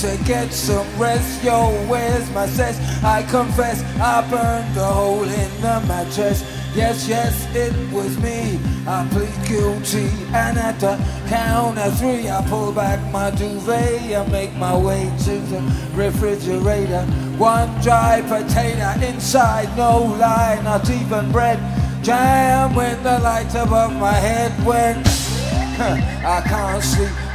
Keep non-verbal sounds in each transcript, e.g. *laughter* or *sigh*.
to get some rest. Yo, where's my cess? I confess I burned the hole in the mattress. Yes, yes, it was me. I plead guilty, and at the count of three, I pull back my duvet and make my way to the refrigerator. One dry potato inside, no lie, not even bread. Jam when the light above my head went. *laughs* I can't sleep.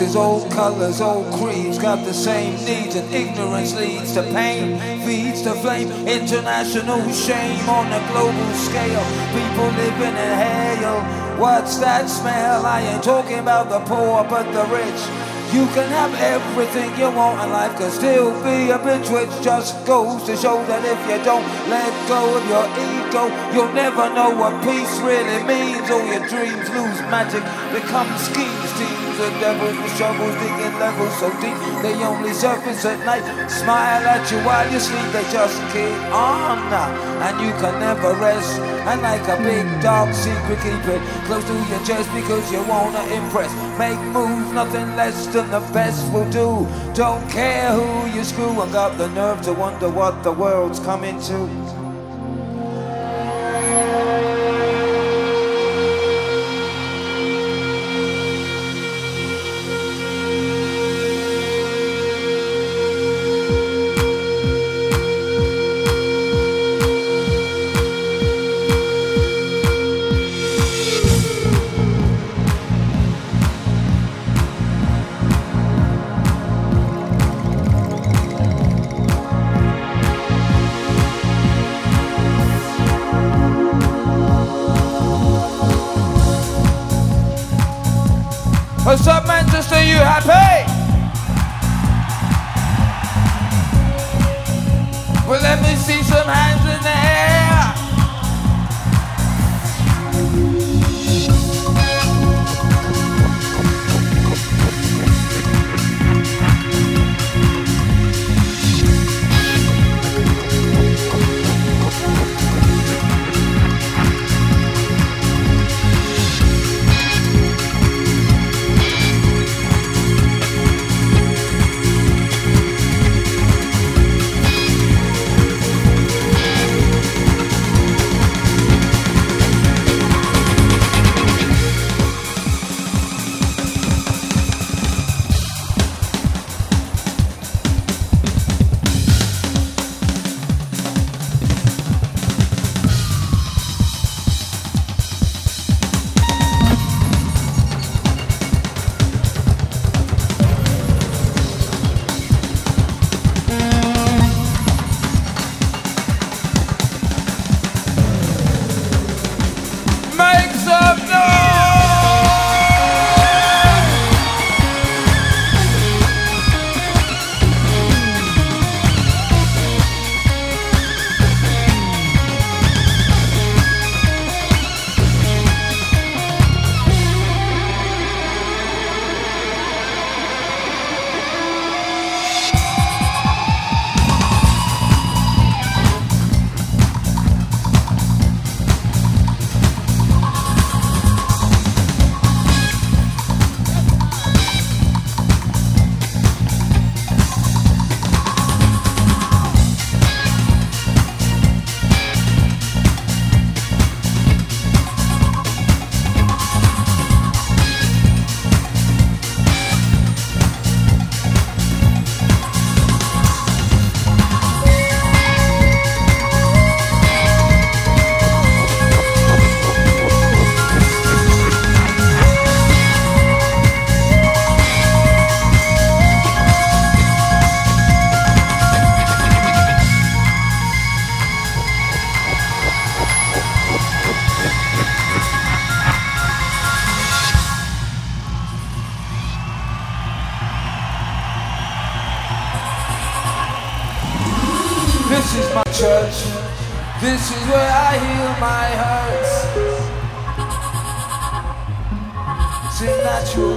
Races, all colors, old creeds got the same needs, and ignorance leads to pain, feeds the flame. International shame on a global scale. People living in hell. What's that smell? I ain't talking about the poor, but the rich. You can have everything you want in life, could still be a bitch, which just goes to show that if you don't let go of your ego, you'll never know what peace really means. All your dreams lose magic, become schemes, angels and devils with shovels digging levels so deep they only surface at night. Smile at you while you sleep, they just keep on. And you can never rest. And like a big hmm. dog secret, keep it close to your chest because you wanna impress. Make moves, nothing less than the best will do. Don't care who you screw and got the nerve to wonder what the world's coming to.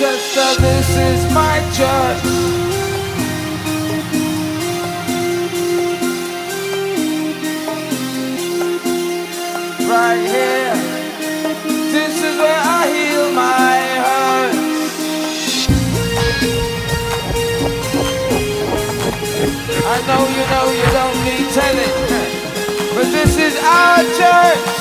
Manchester, this is my church. right here. This is where I heal my hurts. I know you know you don't need telling, but this is our church.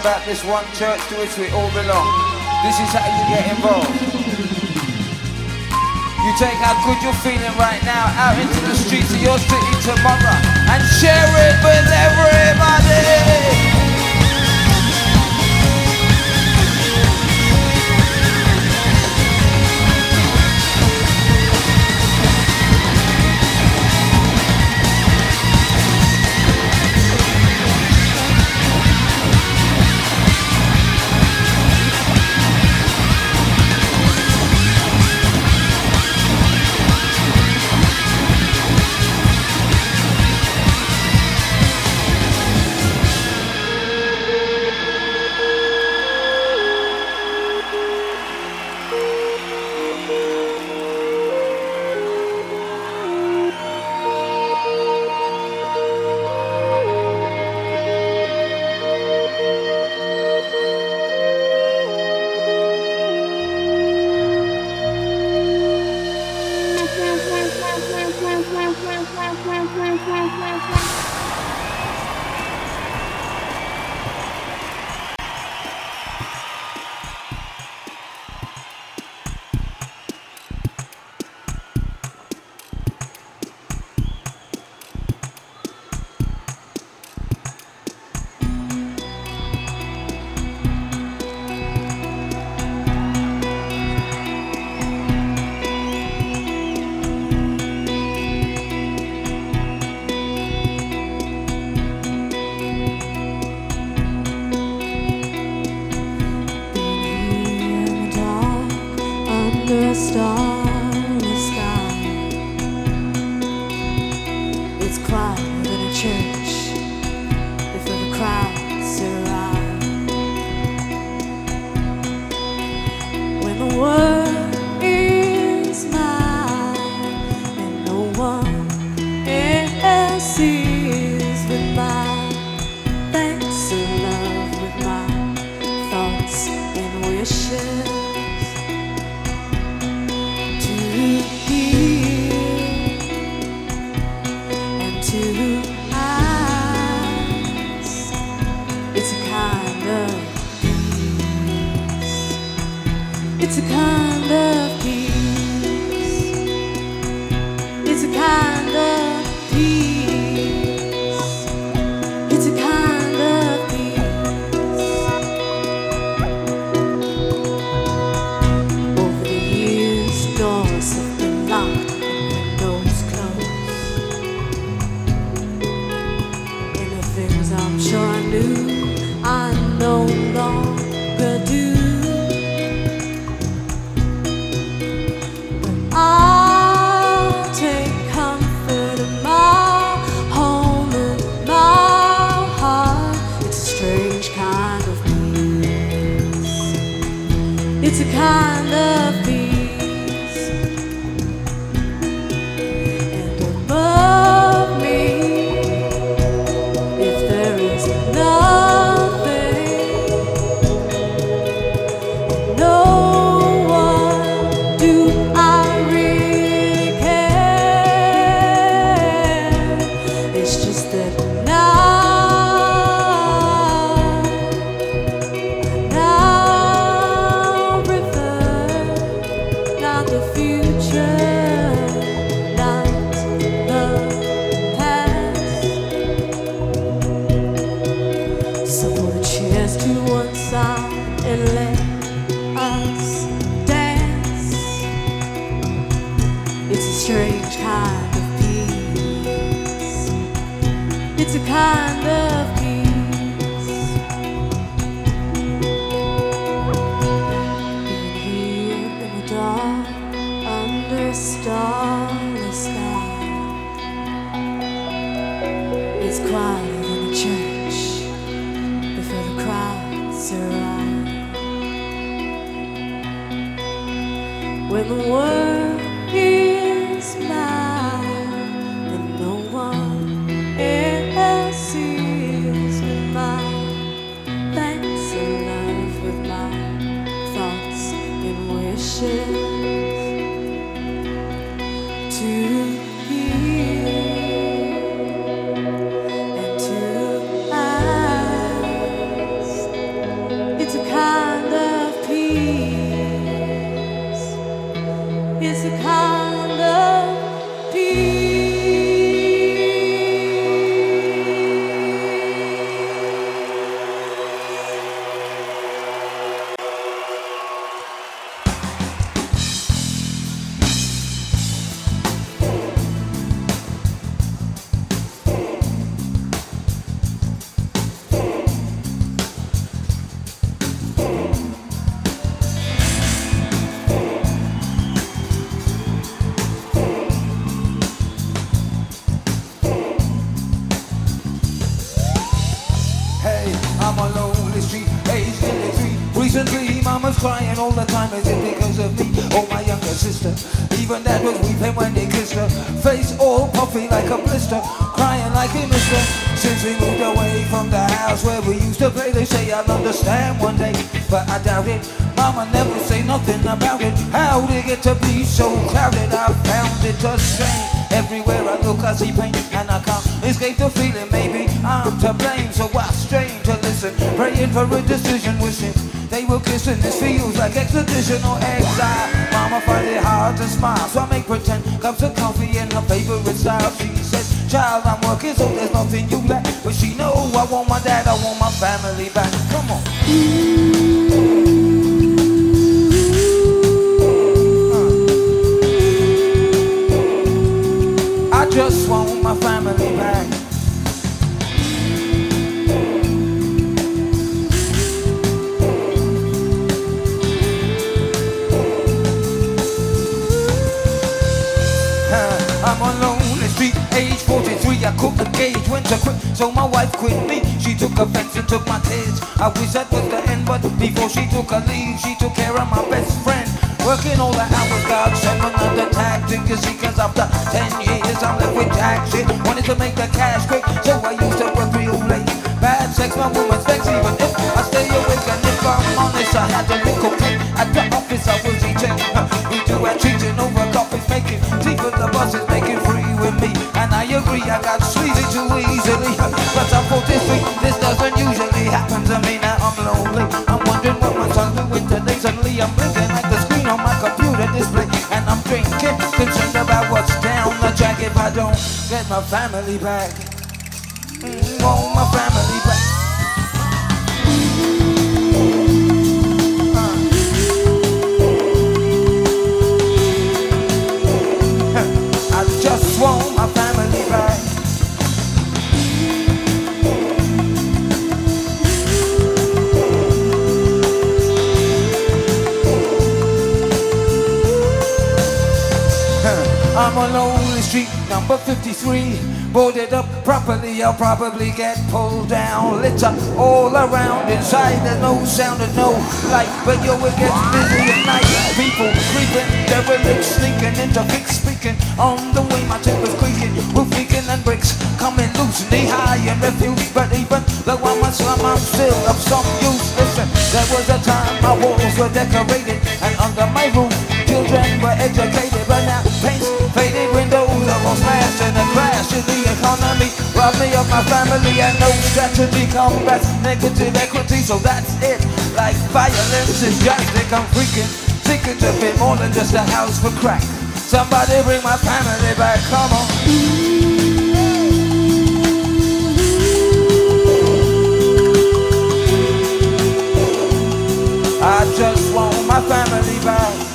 About this one church to which we all belong. This is how you get involved. You take how good you're feeling right now out into the streets of your city tomorrow and share it with everybody. took offense and took my page. I wish that was the end, but before she took her leave, she took care of my best friend. Working all the hours, God, sent another tag. You see, cause after 10 years, I'm left with jack shit. Wanted to make the cash quick, so I used to work real late. Bad sex, my woman's sexy, but if I stay awake and if I'm honest, I had to look okay. At the office, I was eating. We do our teaching over coffee, making tea for the bosses, making free with me agree, I got sleazy too easily. But I'm 43, this doesn't usually happen to me. Now I'm lonely. I'm wondering what my son's doing today. Suddenly I'm blinking like the screen on my computer display. And I'm drinking, concerned about what's down the track if I don't get my family back. Mm, want my family back. on lonely street number 53 Boarded up properly, I'll probably get pulled down. Litter all around inside, there's no sound and no light But yo, it gets busy at night. People creeping, derelicts sneaking into fix speaking. On the way my tip creaking, roof leaking and bricks Coming loose, knee high and refuse But even though I'm a slum, I'm still of some use. Listen, there was a time my walls were decorated And under my roof, children were educated But now Faded windows almost smashed and a crash in the economy. Robbed me of my family and no strategy combats negative equity So that's it, like violence is drastic I'm freaking, seeking to be more than just a house for crack. Somebody bring my family back, come on. I just want my family back.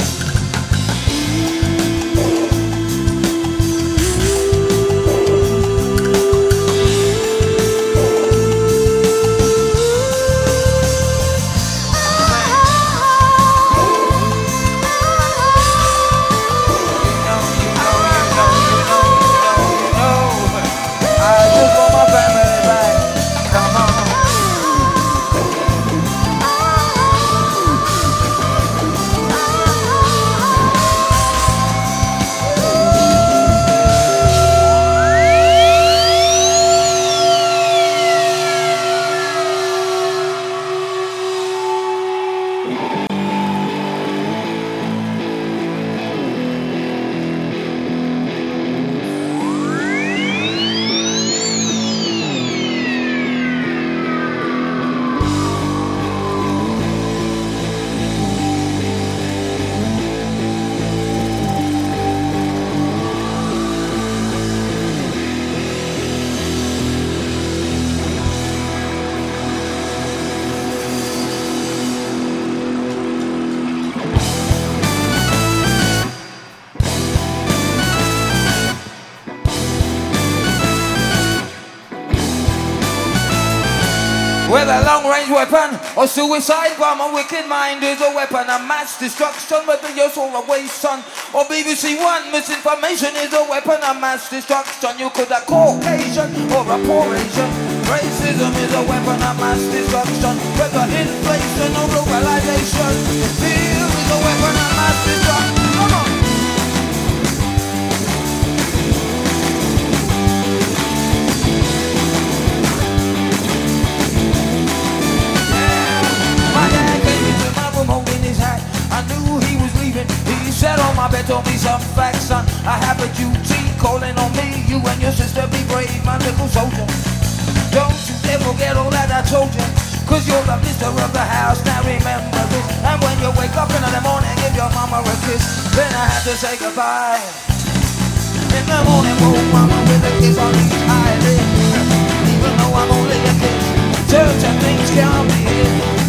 Or suicide bomb, a wicked mind is a weapon of mass destruction. Whether you're soul away, son, or BBC One, misinformation is a weapon of mass destruction. You could have Caucasian or a poor Asian. Racism is a weapon of mass destruction. Whether inflation or globalization, Said on my bed, told me some facts, son. I have a duty calling on me. You and your sister be brave, my little soldier. Don't you ever forget all that I told you. Cause you're the mister of the house, now remember this. And when you wake up in the morning, give your mama a kiss. Then I had to say goodbye. In the morning, whoa, mama, with a kiss on each eyelid. Even though I'm only a kid, certain things can't be hid.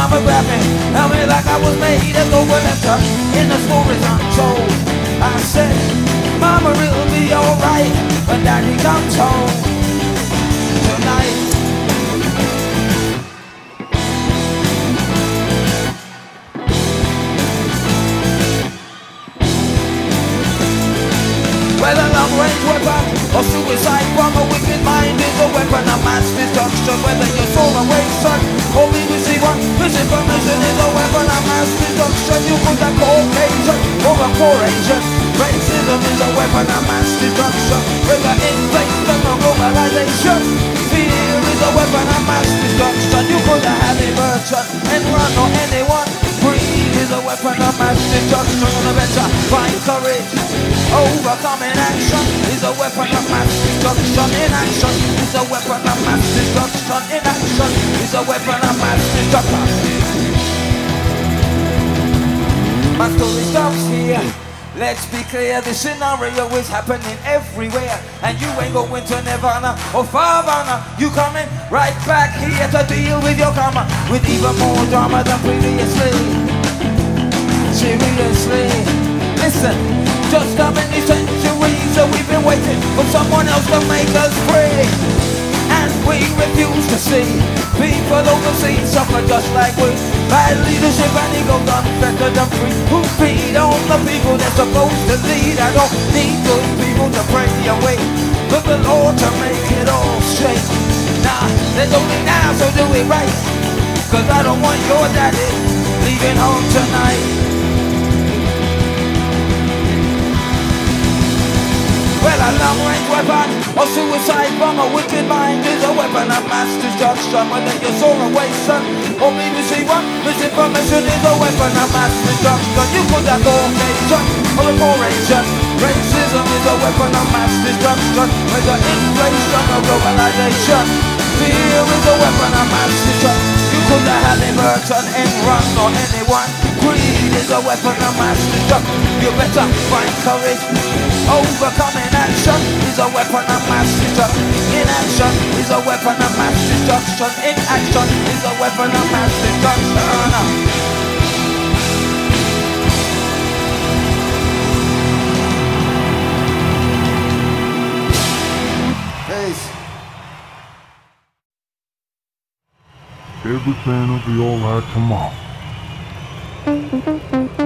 Mama grabbed me, held me like I was made of gold and touch in the stories untold. I said, Mama, it'll be alright when Daddy comes home tonight. Whether long range weapon or suicide bomb, a wicked mind is a weapon of mass destruction. Whether you're soul away, son, or BBC One, misinformation is a weapon of mass destruction. You could have Caucasian or a poor Asian. Racism is a weapon of mass destruction. Whether inflation or globalization, fear is a weapon of mass destruction. You could have Halliburton Enron or anyone. Is a weapon of mass destruction. On a better find courage. Overcoming action is a weapon of mass destruction. Inaction is a weapon of mass destruction. Inaction is a weapon of mass destruction. My story stops here. Let's be clear, this scenario is happening everywhere. And you ain't going to Nirvana or Farvana. You coming right back here to deal with your karma. With even more drama than previously. Seriously. Listen, just how many centuries have we been waiting for someone else to make us free? And we refuse to see people overseas suffer just like we. Bad leadership and ego done better than free. Who feed on the people they're supposed to lead? I don't need good people to pray away. But the Lord to make it all straight. Nah, there's only now, so do it right. Cause I don't want your daddy leaving home tonight. Well, a long range weapon or suicide bomb, a wicked mind is a weapon of mass destruction. Whether you're soul away, son, or BBC One, misinformation is a weapon of mass destruction. You could have Caucasian or a poor Asian. Racism is a weapon of mass destruction. Whether inflation or globalization, fear is a weapon of mass destruction. You could have Halliburton, Enron, or anyone. Greed is a weapon of mass destruction. You better find courage. Overcoming action is a weapon of mass destruction. Inaction is a weapon of mass destruction. Inaction is a weapon of mass destruction. Peace. Everything will be alright tomorrow. Mm-hmm.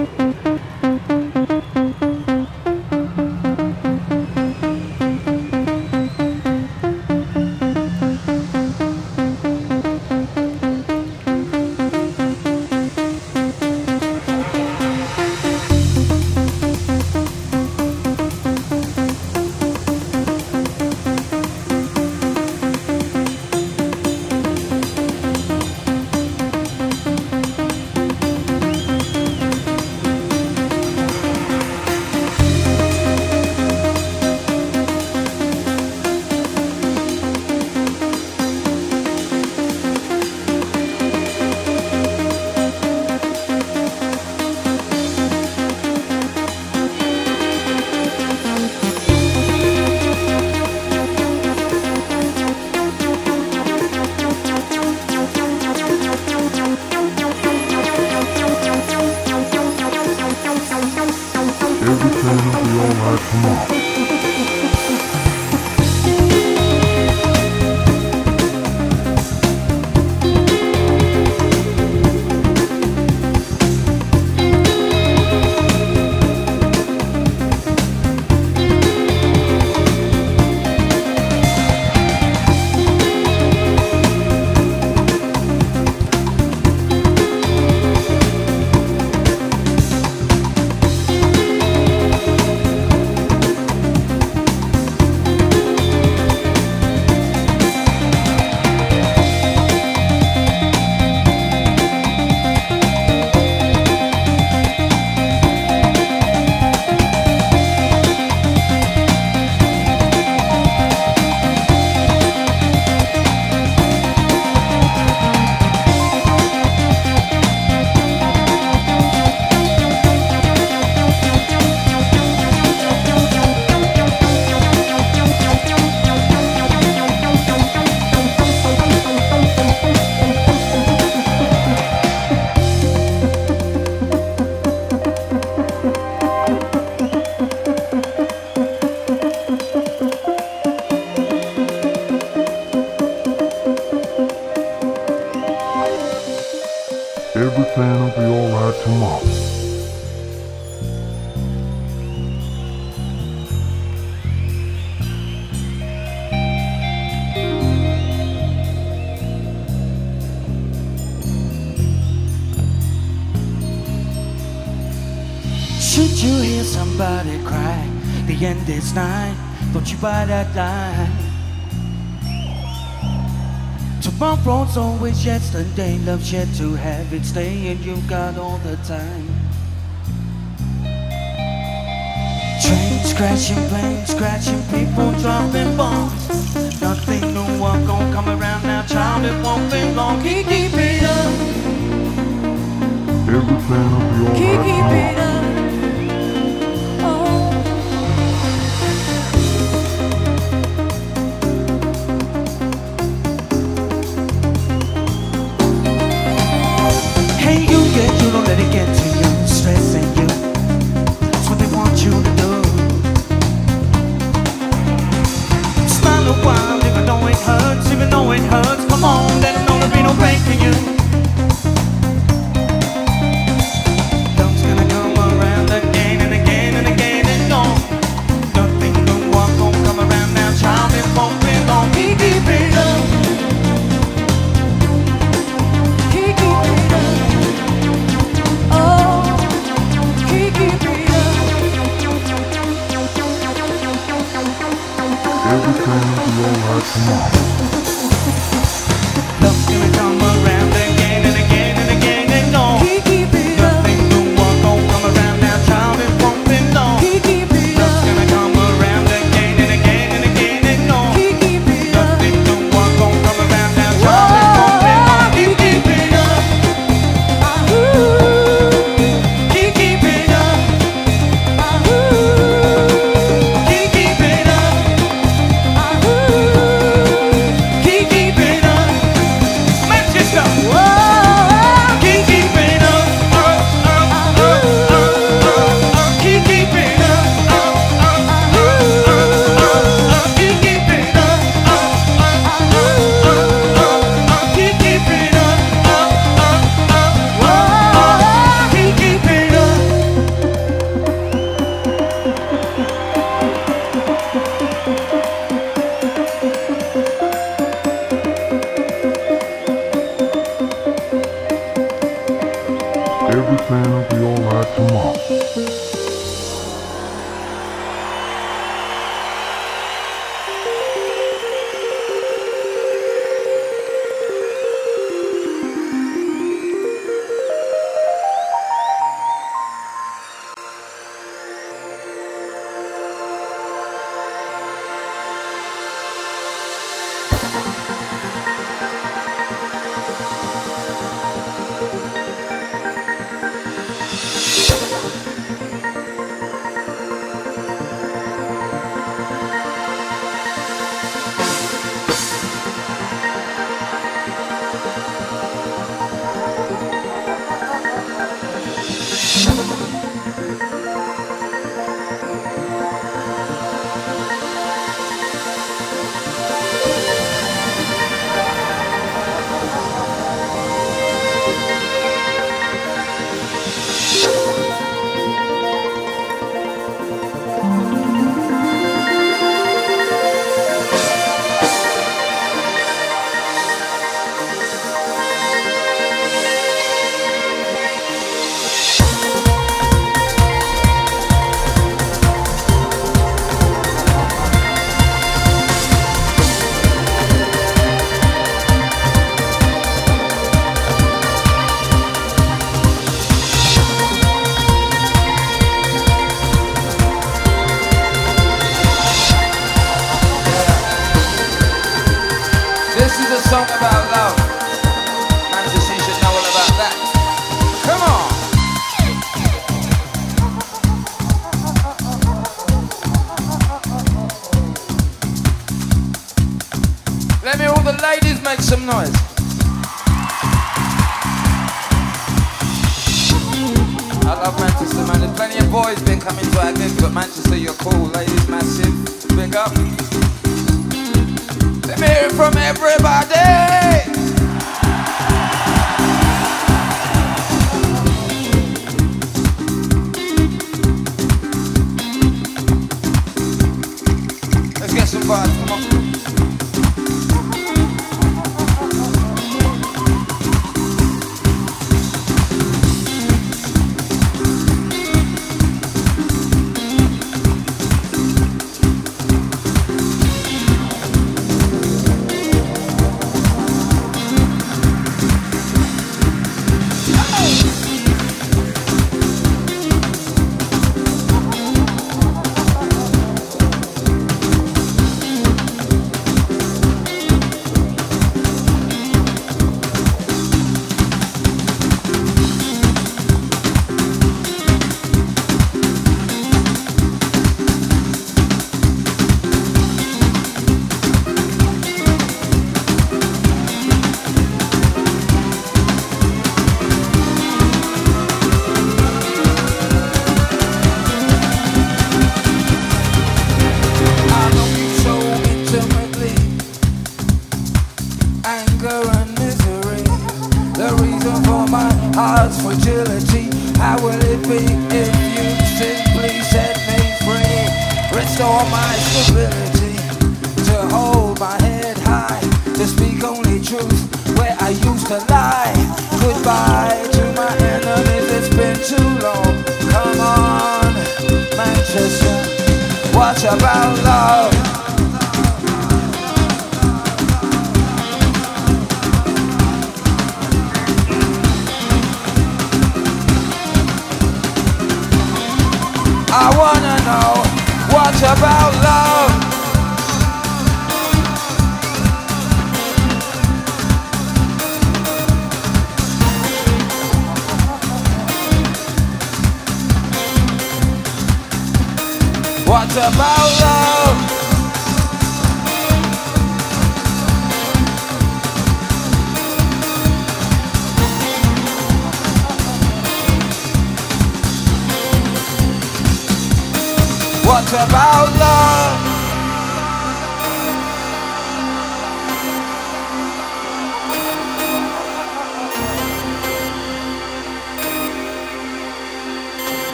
by that line. Tomorrow's always yesterday, love's yet to have its day, and you've got all the time. Trains crashing, planes crashing, people dropping bombs. Nothing new, I'm gonna come around now, child. It won't be long. Keep, keep it up. Everything will be alright. Keep, keep it up.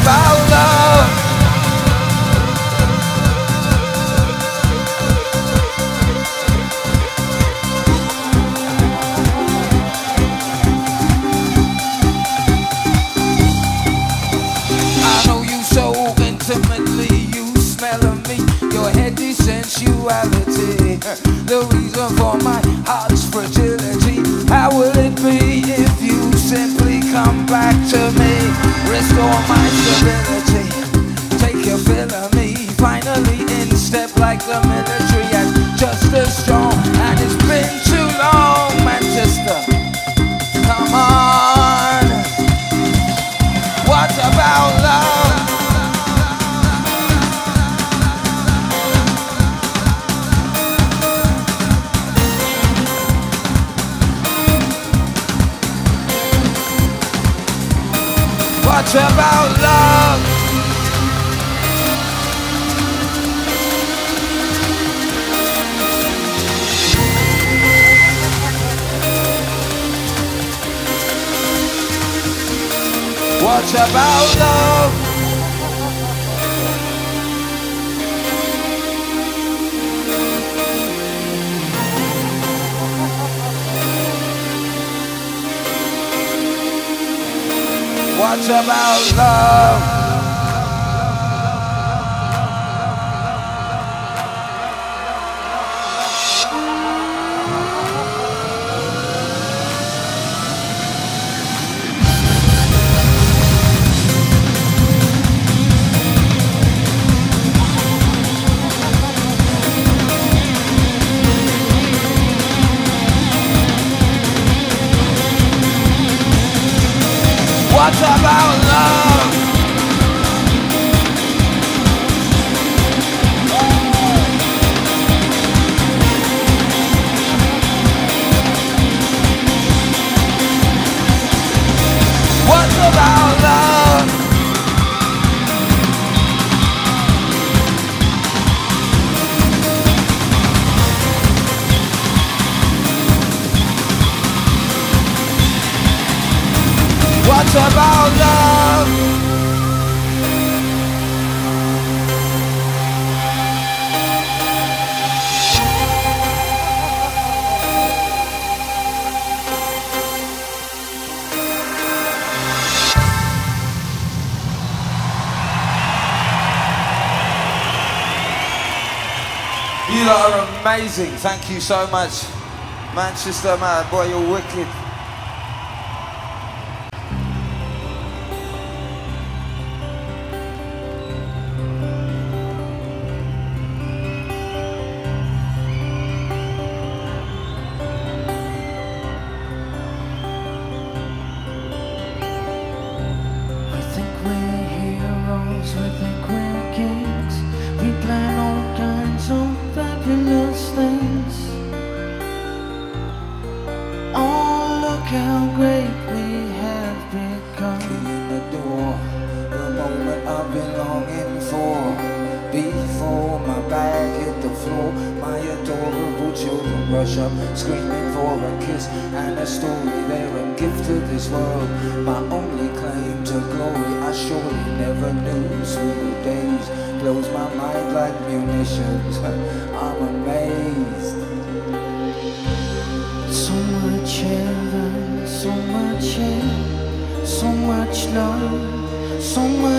About love? I know you so intimately, you smell of me, your heady sensuality. The reason for my heart's fragility. How will it be if you simply come back to me? Restore my stability. Take your fill of me. Finally in step like the military and just as strong. And it's What about love? What about love? amazing. Thank you so much. Manchester man, boy, you're wicked. screaming for a kiss and a story. They're a gift to this world. My only claim to glory i surely never knew. Sweet days blows my mind like munitions. *laughs* I'm amazed. So much heaven so much air so much love so much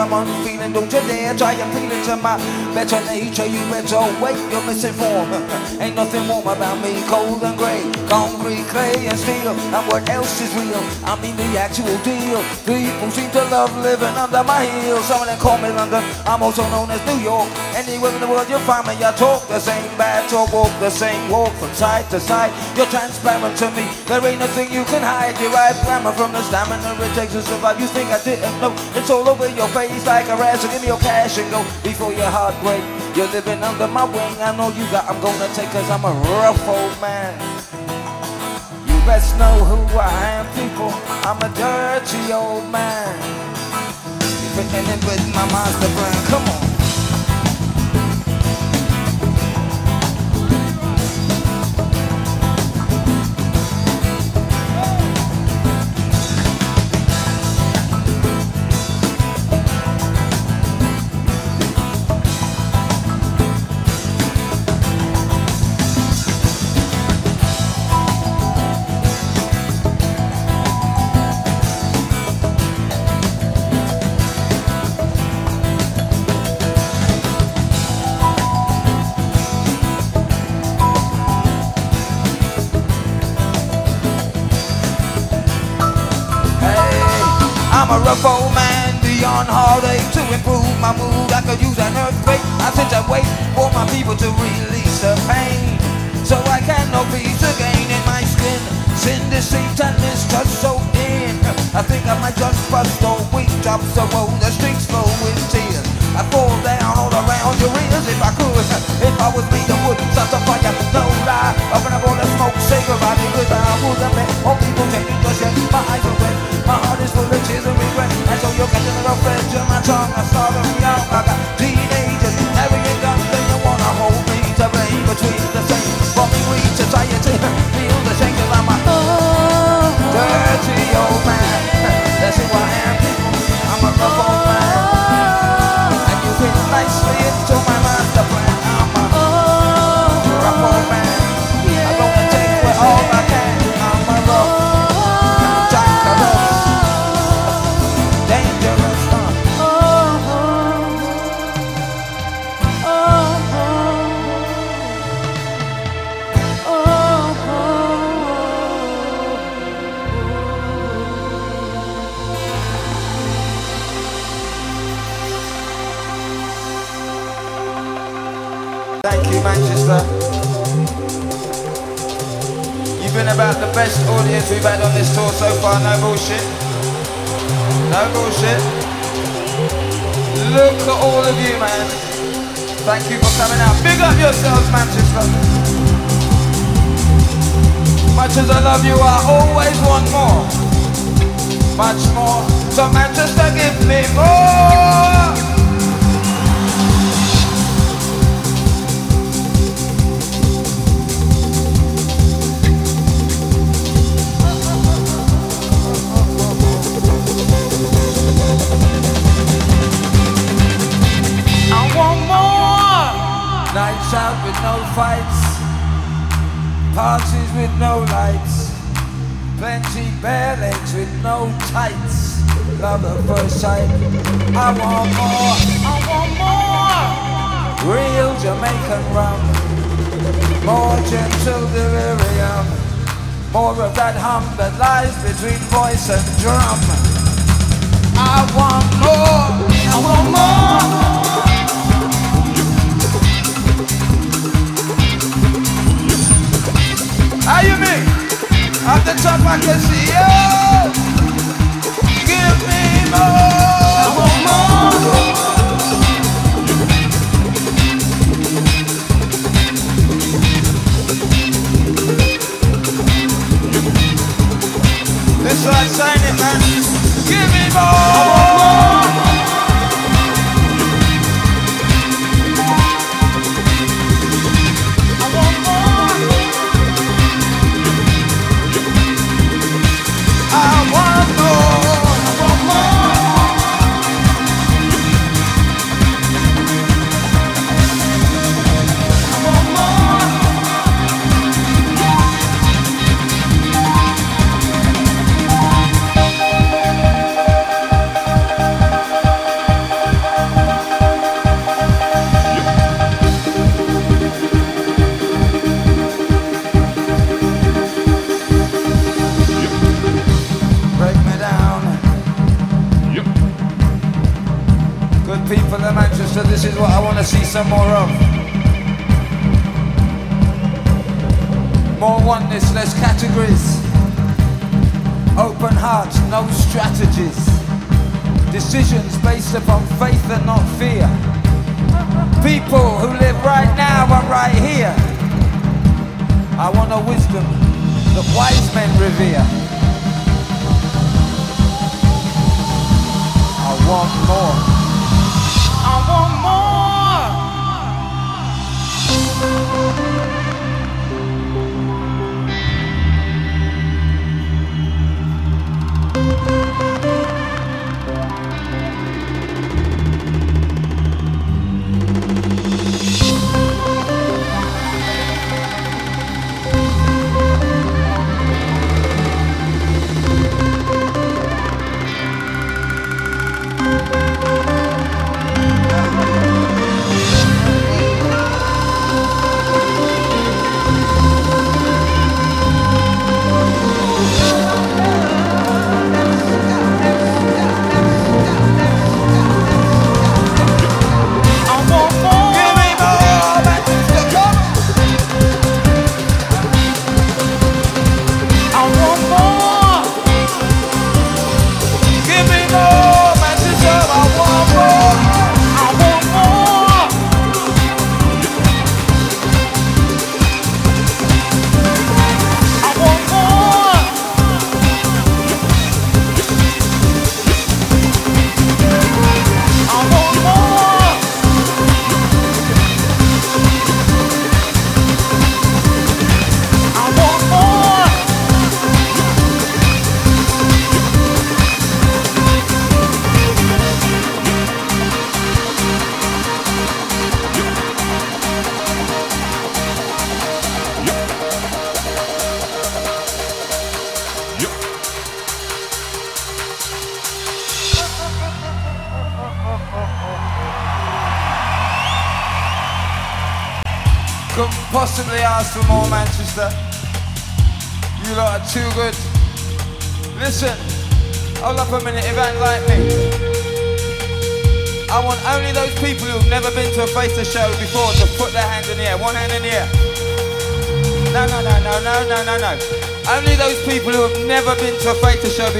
I'm unfeeling. Don't you dare try and feel into my Better nature, you better wait, you're misinformed. Ain't nothing warm about me, cold and grey. Concrete, clay and steel. And what else is real? I mean the actual deal. People seem to love living under my heels. Some of them call me London, I'm also known as New York. Anywhere in the world you'll find me, I talk the same bad talk, walk the same walk from side to side. You're transparent to me, there ain't nothing you can hide. Derive grammar from the stamina it takes to survive. You think I didn't know? It's all over your face like a rat. So give me your cash and go before your heart break. You're living under my wing. I know you got. I'm gonna take cause I'm a rough old man. You best know who I am, people. I'm a dirty old man. You fitting in with my monster brand. Come on. My mood. I could use an earthquake. I sit and wait for my people to release the pain. So I can no peace again in my skin. Sin, deceit, and mistrust so in. I think I might just bust or weak up so roll the streets flow with tears. I fall down all around your ears if I could. If I was me, I would start a fire. No lie, up and I roll the smoke, say goodbye because I wouldn't let all people me to shit. My eyes are wet, my heart is full of tears and regret. And so you're catching little fledge in my tongue. I started young, I got teenagers, having guns, then you wanna hold me to blame between the same. For me, we society feel the shame 'cause I'm a dirty old man. That's who I am. I'm a rough old man. And you fit nicely into my best we've had on this tour so far, no bullshit. No bullshit. Look at all of you, man. Thank you for coming out. Big up yourselves, Manchester. Much as I love you, I always want more. Much more. So Manchester, give me more. With no fights, parties with no lights, plenty bare legs with no tights. Love at first sight. I want more. I want more. Real Jamaican rum, more gentle delirium, more of that hum that lies between voice and drum. I want more. I want more. How you mean? At the top I can see you. Give me more. I want more. This right, sign it, man. Give me more. Some more of. More oneness, less categories. Open hearts, no strategies. Decisions based upon faith and not fear. People who live right now and right here. I want a wisdom that wise men revere. I want more.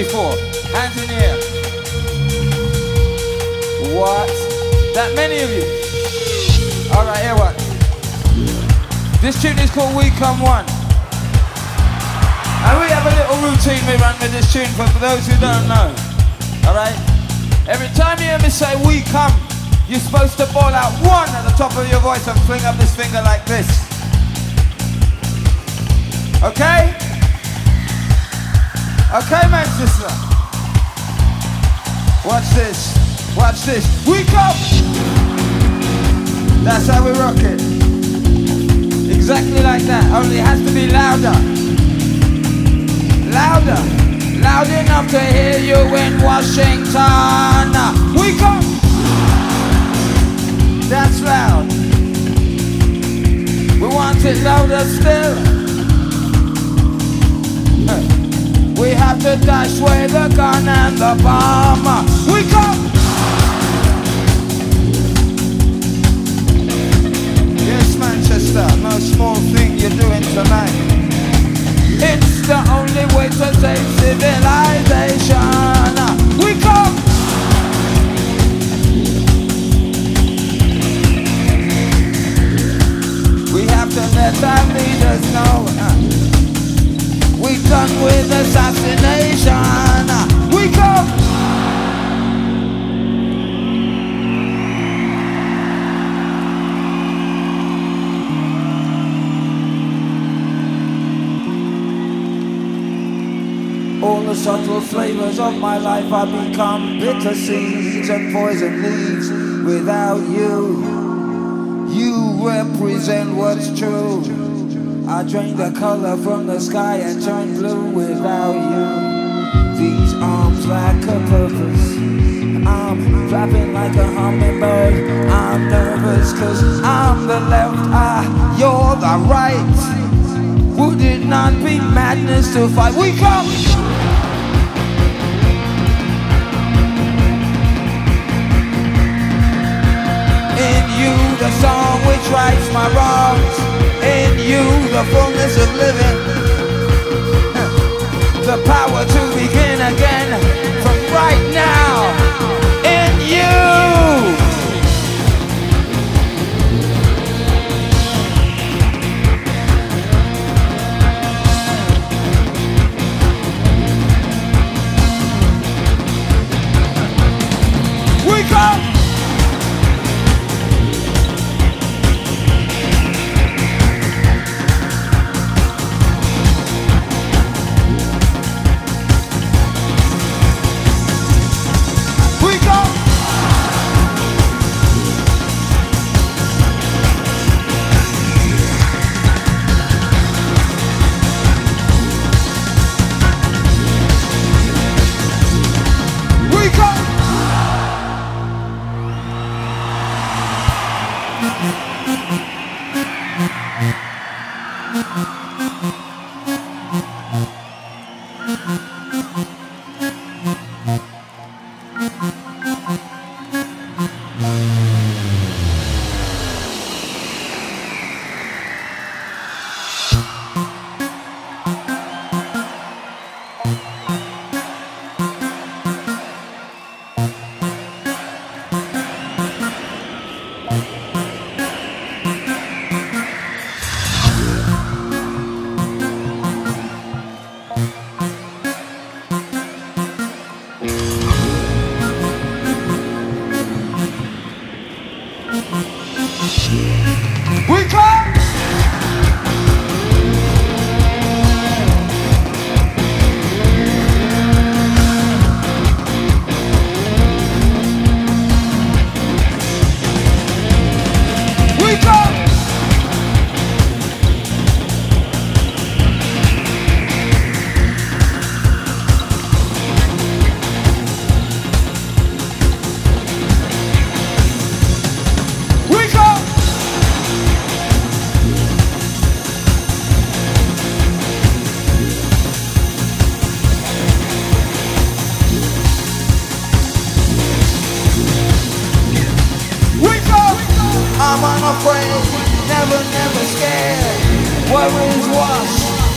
Before. Hands in the air. What? That many of you? All right, here what? This tune is called We Come One. And we have a little routine we run with this tune for, for those who don't know. Alright? Every time you hear me say we come, you're supposed to ball out one at the top of your voice and fling up this finger like this. Okay? Okay, Manchester. Watch this. Watch this. We come! That's how we rock it. Exactly like that, only it has to be louder. Louder. Loud enough to hear you in Washington. We come. That's loud. We want it louder still. We have to dash away the gun and the bomb. We come. Yes, Manchester, no small thing you're doing tonight. It's the only way to save civilization. We come. We have to let our leaders know. Uh, We done with assassination. We come. All the subtle flavors of my life have become bitter seeds and poison leaves without you. You represent what's true. I drain the color from the sky and turn blue without you. These arms lack a purpose. I'm flapping like a hummingbird. I'm nervous cause I'm the left eye, you're the right. Would it not be madness to fight? We come! In you my wrongs. You, the fullness of living. The power to begin again from right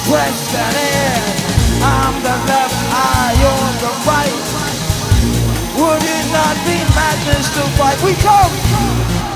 Pressed and. I'm the left eye, you're the right. Would it not be madness to fight? We come.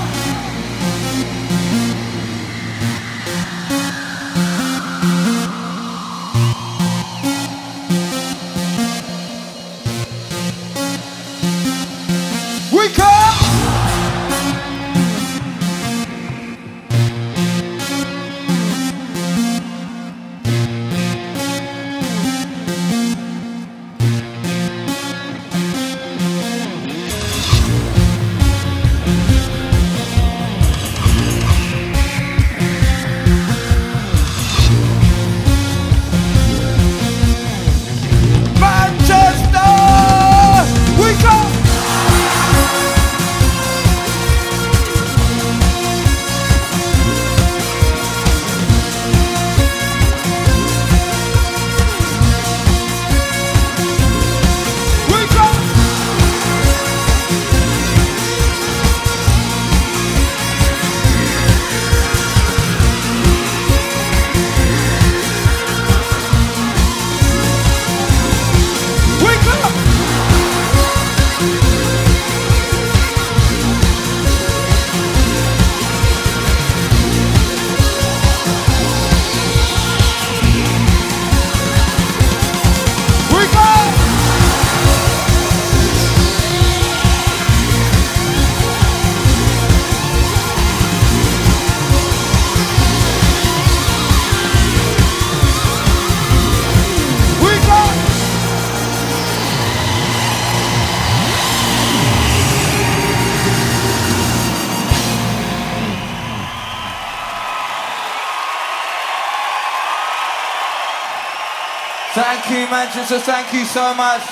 Manchester. Thank you so much.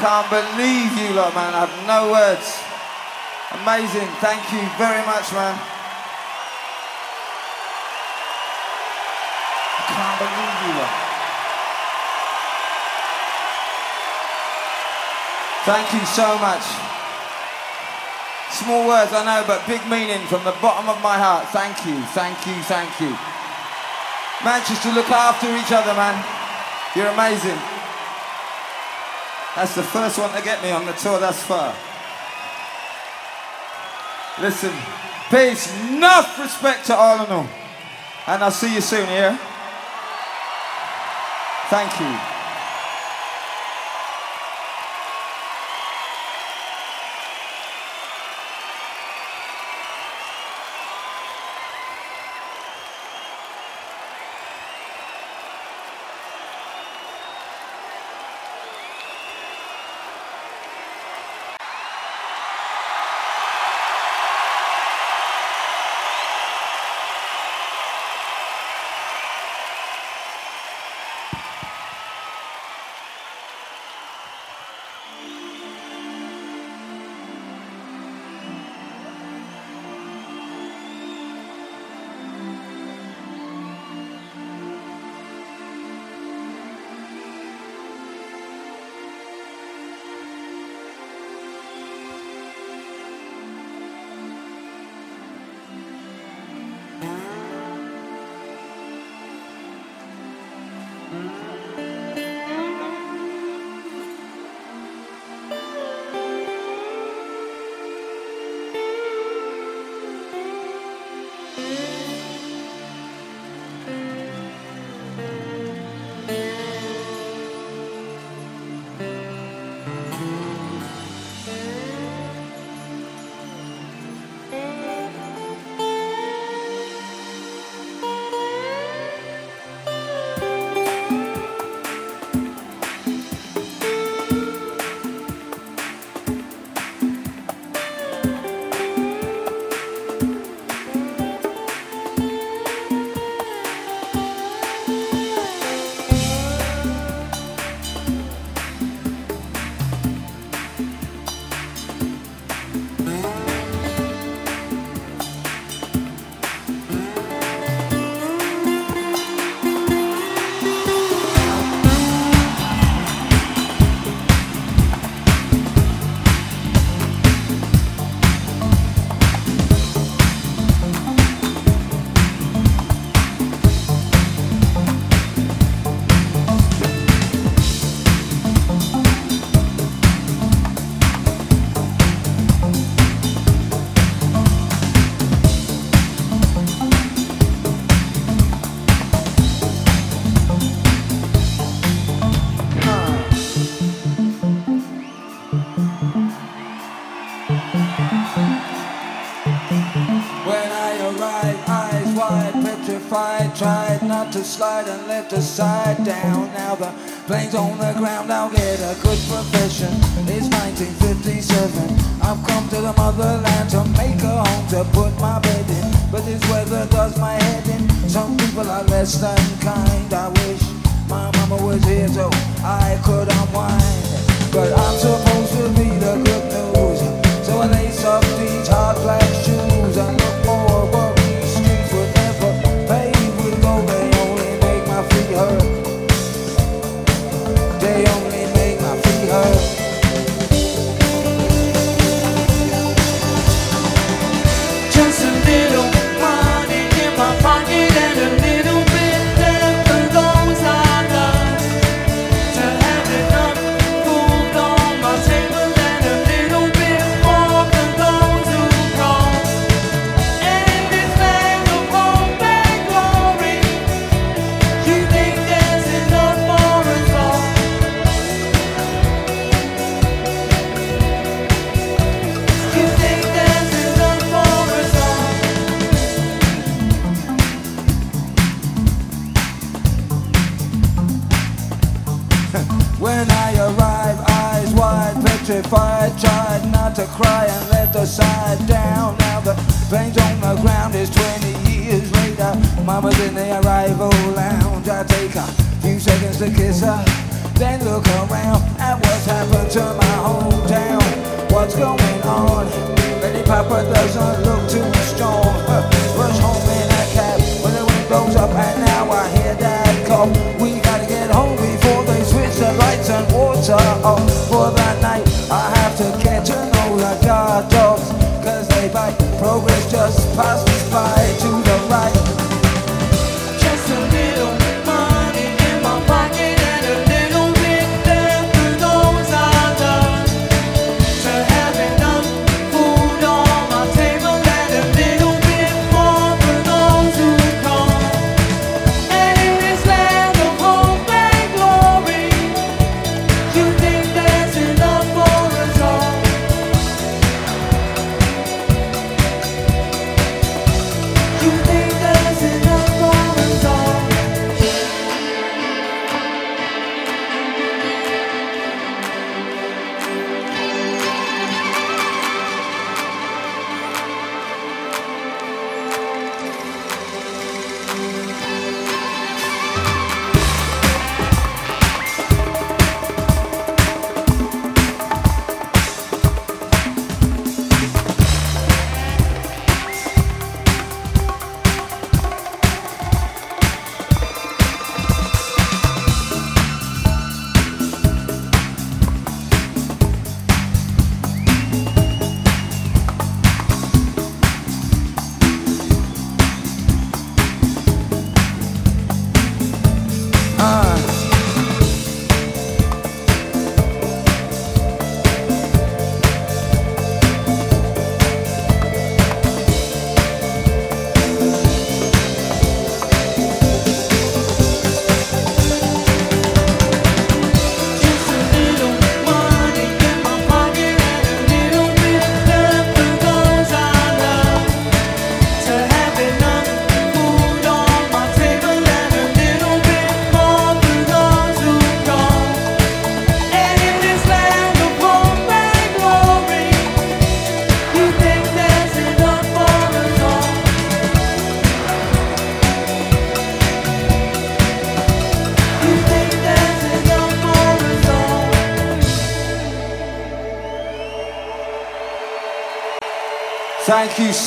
Can't believe you lot, man. I have no words. Amazing. Thank you very much, man. I can't believe you lot. Thank you so much. Small words, I know, but big meaning from the bottom of my heart. Thank you, thank you, thank you. Manchester, look after each other, man. You're amazing. That's the first one to get me on the tour thus far. Listen, peace, enough respect to all in all. And I'll see you soon here. Thank you. To slide and left the side down. Now the plane's on the ground, I'll get a good profession. It's 1957. I've come to the motherland to make a home to put my bed in. But this weather does my head in. Some people are less than kind. I wish my mama was here so I could unwind. But I'm supposed to be the good news. So I lace up these hard black shoes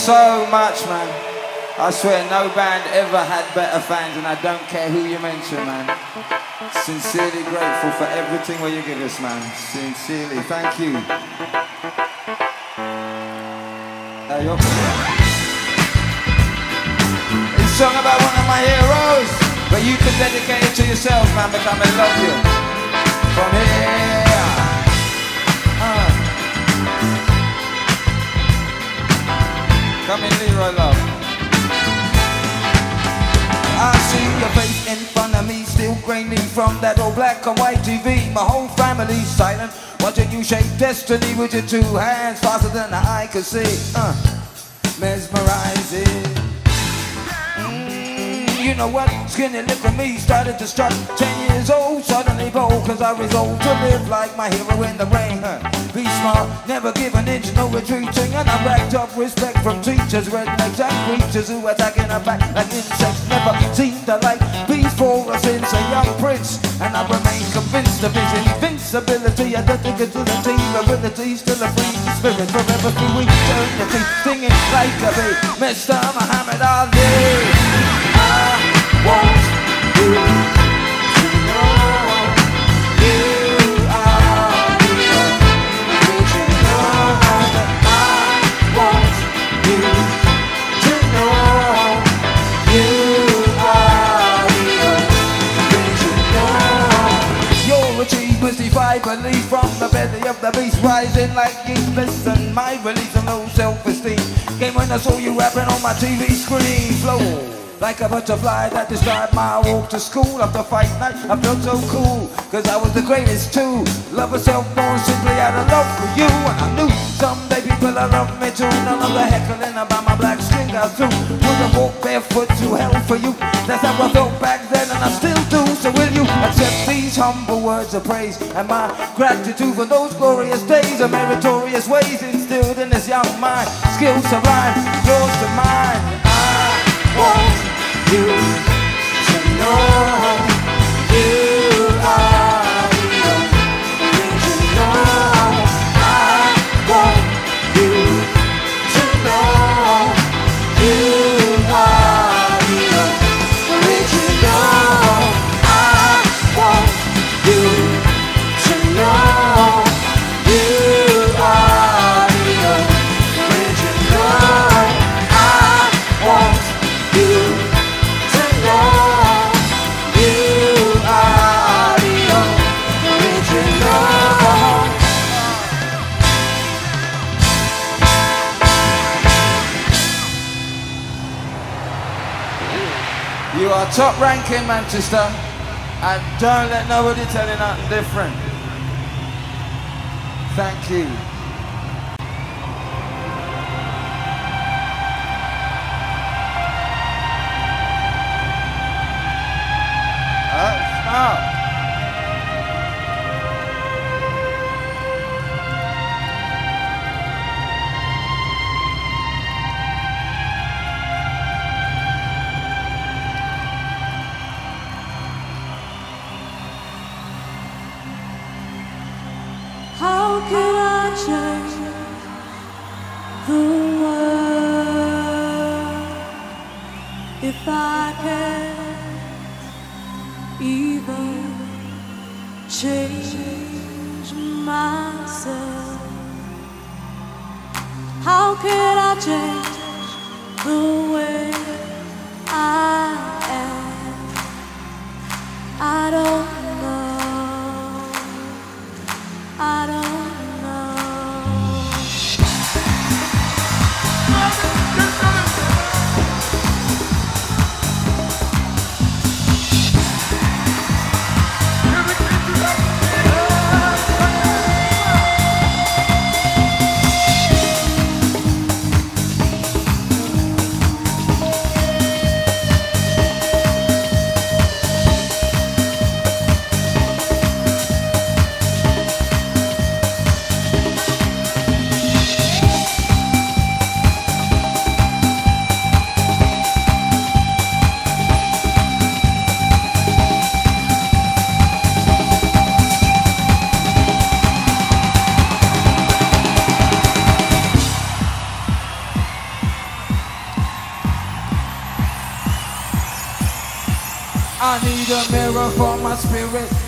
so much, man. I swear no band ever had better fans, and I don't care who you mention, man. Sincerely grateful for everything what you give us, man. Sincerely, thank you. Hey, you're- It's a song about one of my heroes, but you can dedicate it to yourselves, man, because I love you. From here. Come in, Leroy Love. I see your face in front of me, still grainy from that old black and white TV. My whole family's silent, watching you shape destiny with your two hands faster than the eye could see. Uh, mesmerizing. You know what? Skinny little me started to strut. Ten years old, suddenly bold, cause I resolved to live like my hero in the rain. Be smart, never give an inch, no retreating. And I racked up respect from teachers, rednecks and creatures who attacking our back like insects. Never seemed to like before us since a young prince. And I remain convinced of his invincibility, identity to the team, ability, still a free spirit forever through eternity. Singing like a bee, Mr. Muhammad Ali. I want you to know you are the original. I want you to know you are the original. Your achievements defy belief from the belly of the beast, rising like yeast. Listen, my release of low self-esteem came when I saw you rapping on my TV screen. Flow like a butterfly that described my walk to school. After fight night, I felt so cool, cause I was the greatest too. Love myself more simply out of love for you. And I knew someday people will love me too. None of the heckling about my black skin got through. Would have walked barefoot to hell for you. That's how I felt back then, and I still do. So will you accept these humble words of praise and my gratitude for those glorious days of meritorious ways instilled in this young mind? Skills sublime, yours to mine. Want you to know in Manchester, and don't let nobody tell you nothing different. Thank you. Uh, smart.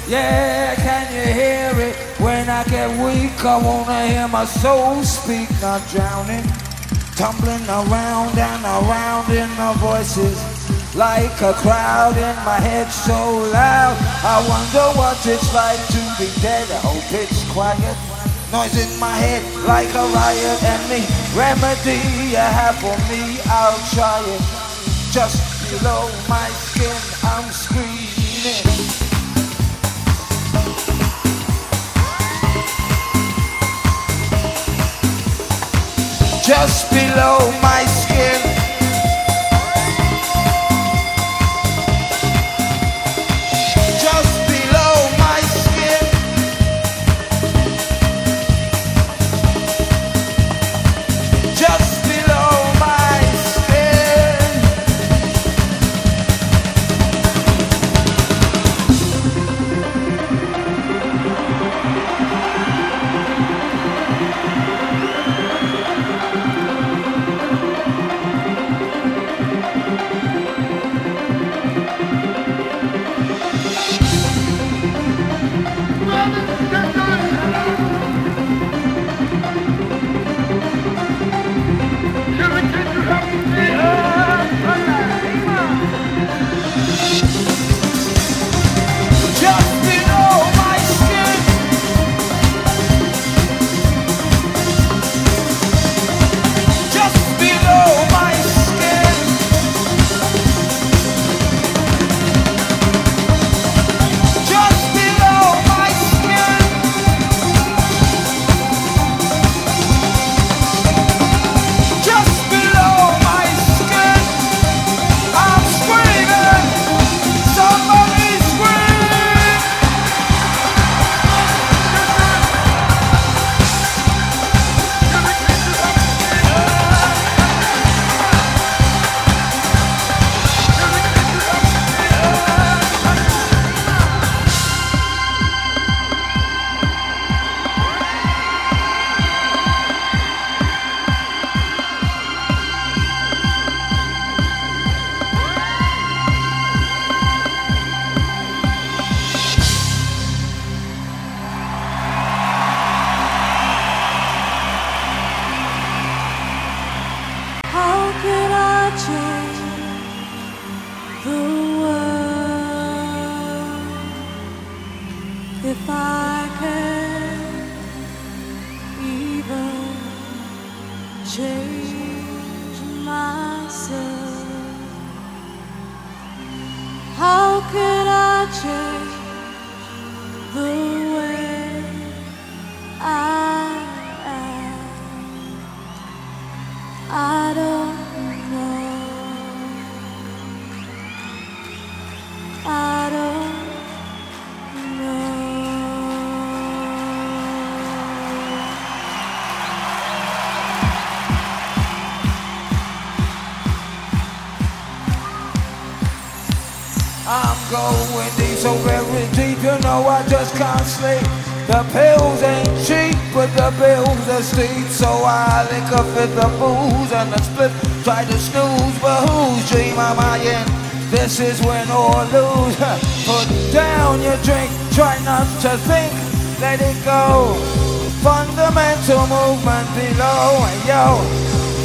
Yeah, can you hear it? When I get weak, I wanna hear my soul speak, not drowning. Tumbling around and around in the voices. Like a crowd in my head so loud. I wonder what it's like to be dead. I hope it's quiet. Noise in my head like a riot. and Any remedy you have for me, I'll try it. Just below my skin, I'm screaming. Just below my skin. I'm going deep, so very deep, you know I just can't sleep. The pills ain't cheap, but the bills are steep. So I lick up at the booze and the split. Try to snooze, but whose dream am I in? This is win or lose. *laughs* Put down your drink, try not to think, let it go. Fundamental movement below, and yo,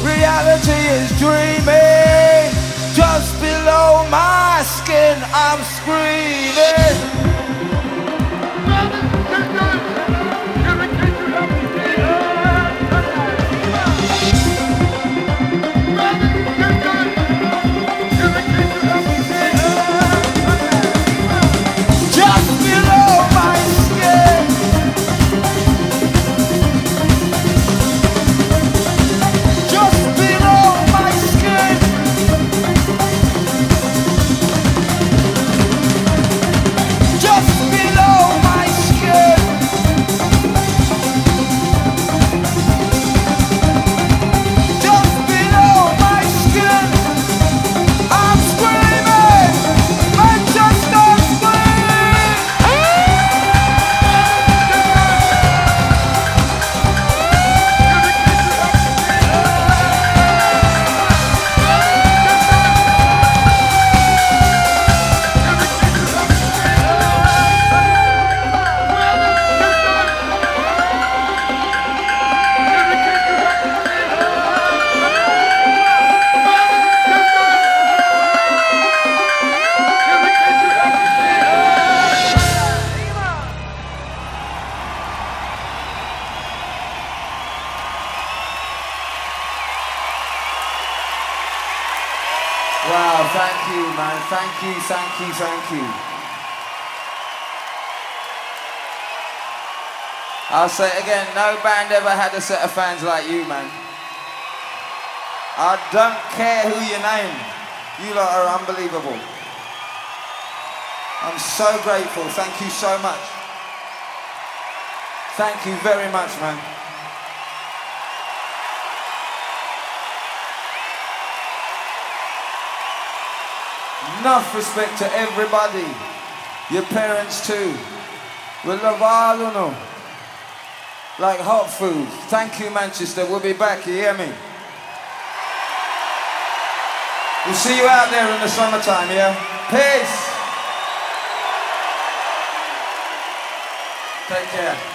reality is dreaming. Just below my skin, I'm screaming. Say it again, no band ever had a set of fans like you, man. I don't care who you name. You lot are unbelievable. I'm so grateful. Thank you so much. Thank you very much, man. Enough respect to everybody. Your parents too. We love all of them. Like hot food. Thank you, Manchester. We'll be back. You hear me? We'll see you out there in the summertime, yeah? Peace. Take care.